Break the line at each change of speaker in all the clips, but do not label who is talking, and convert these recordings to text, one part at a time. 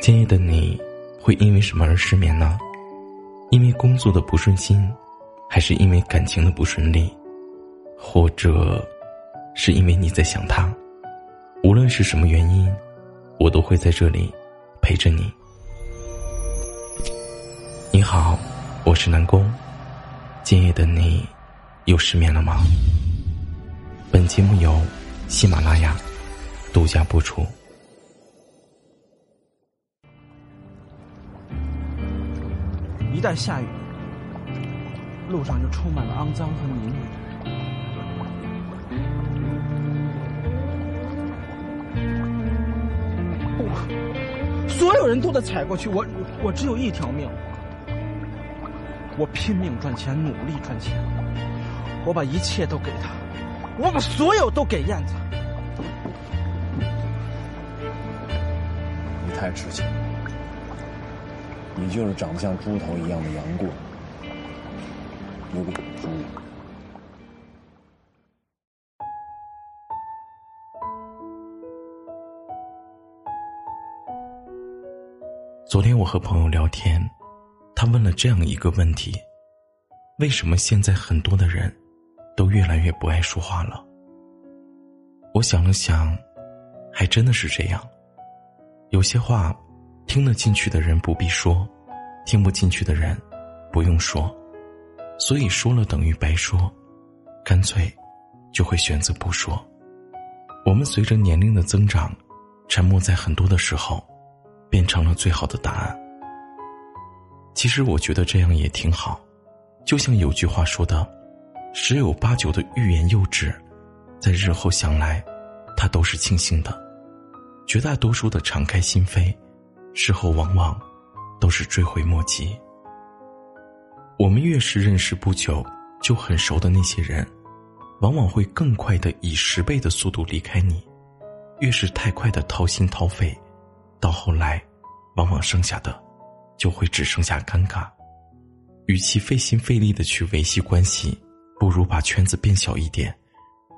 今夜的你，会因为什么而失眠呢？因为工作的不顺心，还是因为感情的不顺利，或者，是因为你在想他？无论是什么原因，我都会在这里陪着你。你好，我是南宫。今夜的你，又失眠了吗？本节目由喜马拉雅独家播出。
一旦下雨，路上就充满了肮脏和泥泞。不所有人都得踩过去，我我只有一条命。我拼命赚钱，努力赚钱，我把一切都给他，我把所有都给燕子。
你太痴情，你就是长得像猪头一样的杨过。
昨天我和朋友聊天。他问了这样一个问题：为什么现在很多的人，都越来越不爱说话了？我想了想，还真的是这样。有些话，听得进去的人不必说，听不进去的人，不用说。所以说了等于白说，干脆，就会选择不说。我们随着年龄的增长，沉默在很多的时候，变成了最好的答案。其实我觉得这样也挺好，就像有句话说的：“十有八九的欲言又止，在日后想来，他都是庆幸的。绝大多数的敞开心扉，事后往往都是追悔莫及。我们越是认识不久就很熟的那些人，往往会更快的以十倍的速度离开你；越是太快的掏心掏肺，到后来，往往剩下的。”就会只剩下尴尬。与其费心费力的去维系关系，不如把圈子变小一点。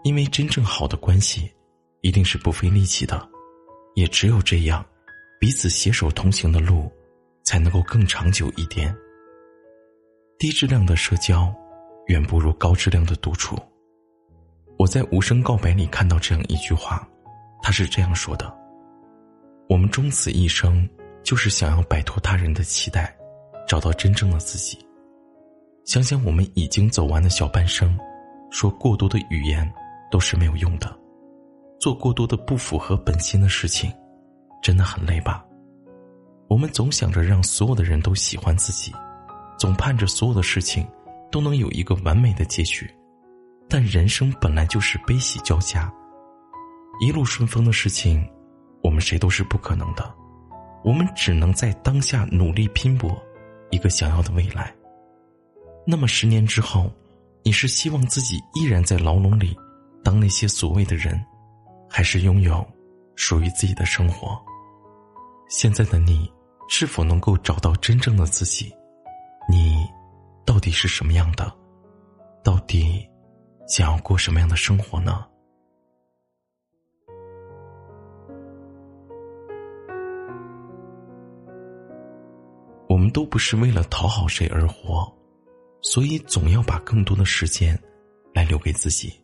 因为真正好的关系，一定是不费力气的。也只有这样，彼此携手同行的路，才能够更长久一点。低质量的社交，远不如高质量的独处。我在《无声告白》里看到这样一句话，他是这样说的：“我们终此一生。”就是想要摆脱他人的期待，找到真正的自己。想想我们已经走完的小半生，说过多的语言都是没有用的，做过多的不符合本心的事情，真的很累吧？我们总想着让所有的人都喜欢自己，总盼着所有的事情都能有一个完美的结局，但人生本来就是悲喜交加，一路顺风的事情，我们谁都是不可能的。我们只能在当下努力拼搏，一个想要的未来。那么十年之后，你是希望自己依然在牢笼里，当那些所谓的人，还是拥有属于自己的生活？现在的你，是否能够找到真正的自己？你到底是什么样的？到底想要过什么样的生活呢？我们都不是为了讨好谁而活，所以总要把更多的时间来留给自己。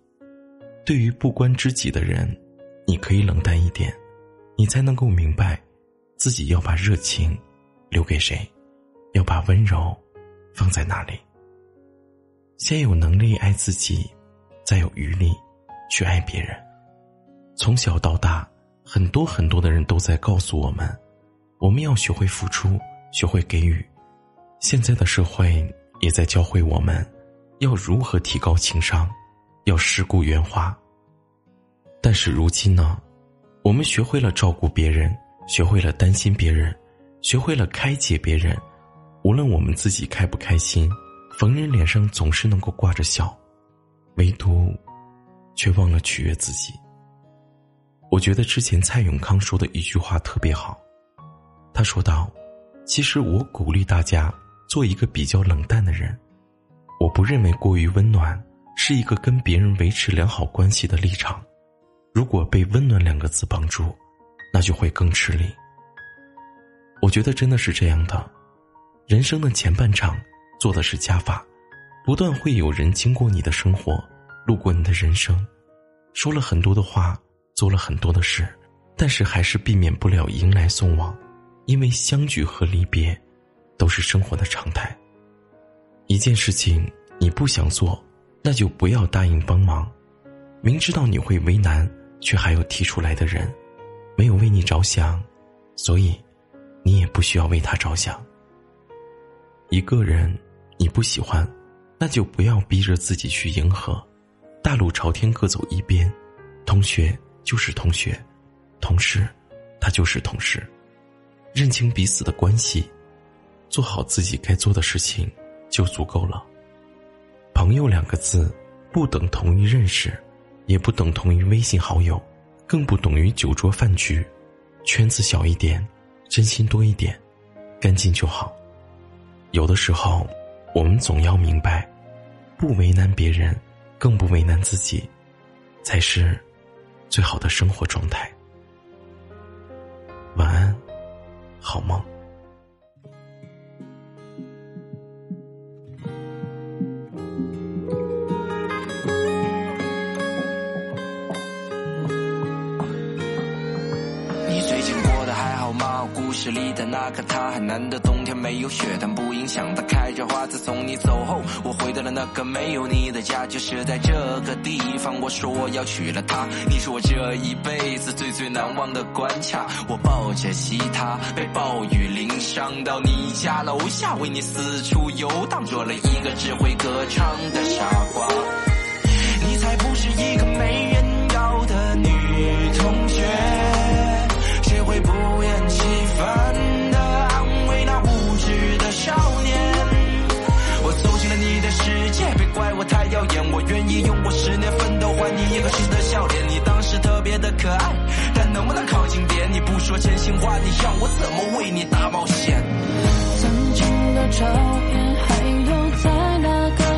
对于不关知己的人，你可以冷淡一点，你才能够明白，自己要把热情留给谁，要把温柔放在哪里。先有能力爱自己，再有余力去爱别人。从小到大，很多很多的人都在告诉我们，我们要学会付出。学会给予，现在的社会也在教会我们，要如何提高情商，要世故圆滑。但是如今呢，我们学会了照顾别人，学会了担心别人，学会了开解别人，无论我们自己开不开心，逢人脸上总是能够挂着笑，唯独，却忘了取悦自己。我觉得之前蔡永康说的一句话特别好，他说道。其实我鼓励大家做一个比较冷淡的人，我不认为过于温暖是一个跟别人维持良好关系的立场。如果被“温暖”两个字绑住，那就会更吃力。我觉得真的是这样的，人生的前半场做的是加法，不断会有人经过你的生活，路过你的人生，说了很多的话，做了很多的事，但是还是避免不了迎来送往，因为相聚和离别，都是生活的常态。一件事情你不想做，那就不要答应帮忙。明知道你会为难，却还要提出来的人，没有为你着想，所以你也不需要为他着想。一个人你不喜欢，那就不要逼着自己去迎合。大路朝天各走一边，同学就是同学，同事他就是同事，认清彼此的关系，做好自己该做的事情。就足够了。朋友两个字，不等同于认识，也不等同于微信好友，更不等于酒桌饭局。圈子小一点，真心多一点，干净就好。有的时候，我们总要明白，不为难别人，更不为难自己，才是最好的生活状态。晚安，好梦。
里的那个他，海南的冬天没有雪，但不影响他开着花。自从你走后，我回到了那个没有你的家，就是在这个地方。我说我要娶了她，你是我这一辈子最最难忘的关卡。我抱着吉他，被暴雨淋伤，到你家楼下为你四处游荡，做了一个只会歌唱我，愿意用我十年奋斗换你一个新的笑脸。你当时特别的可爱，但能不能靠近点？你不说真心话，你让我怎么为你大冒险？
曾经的照片还留在那个。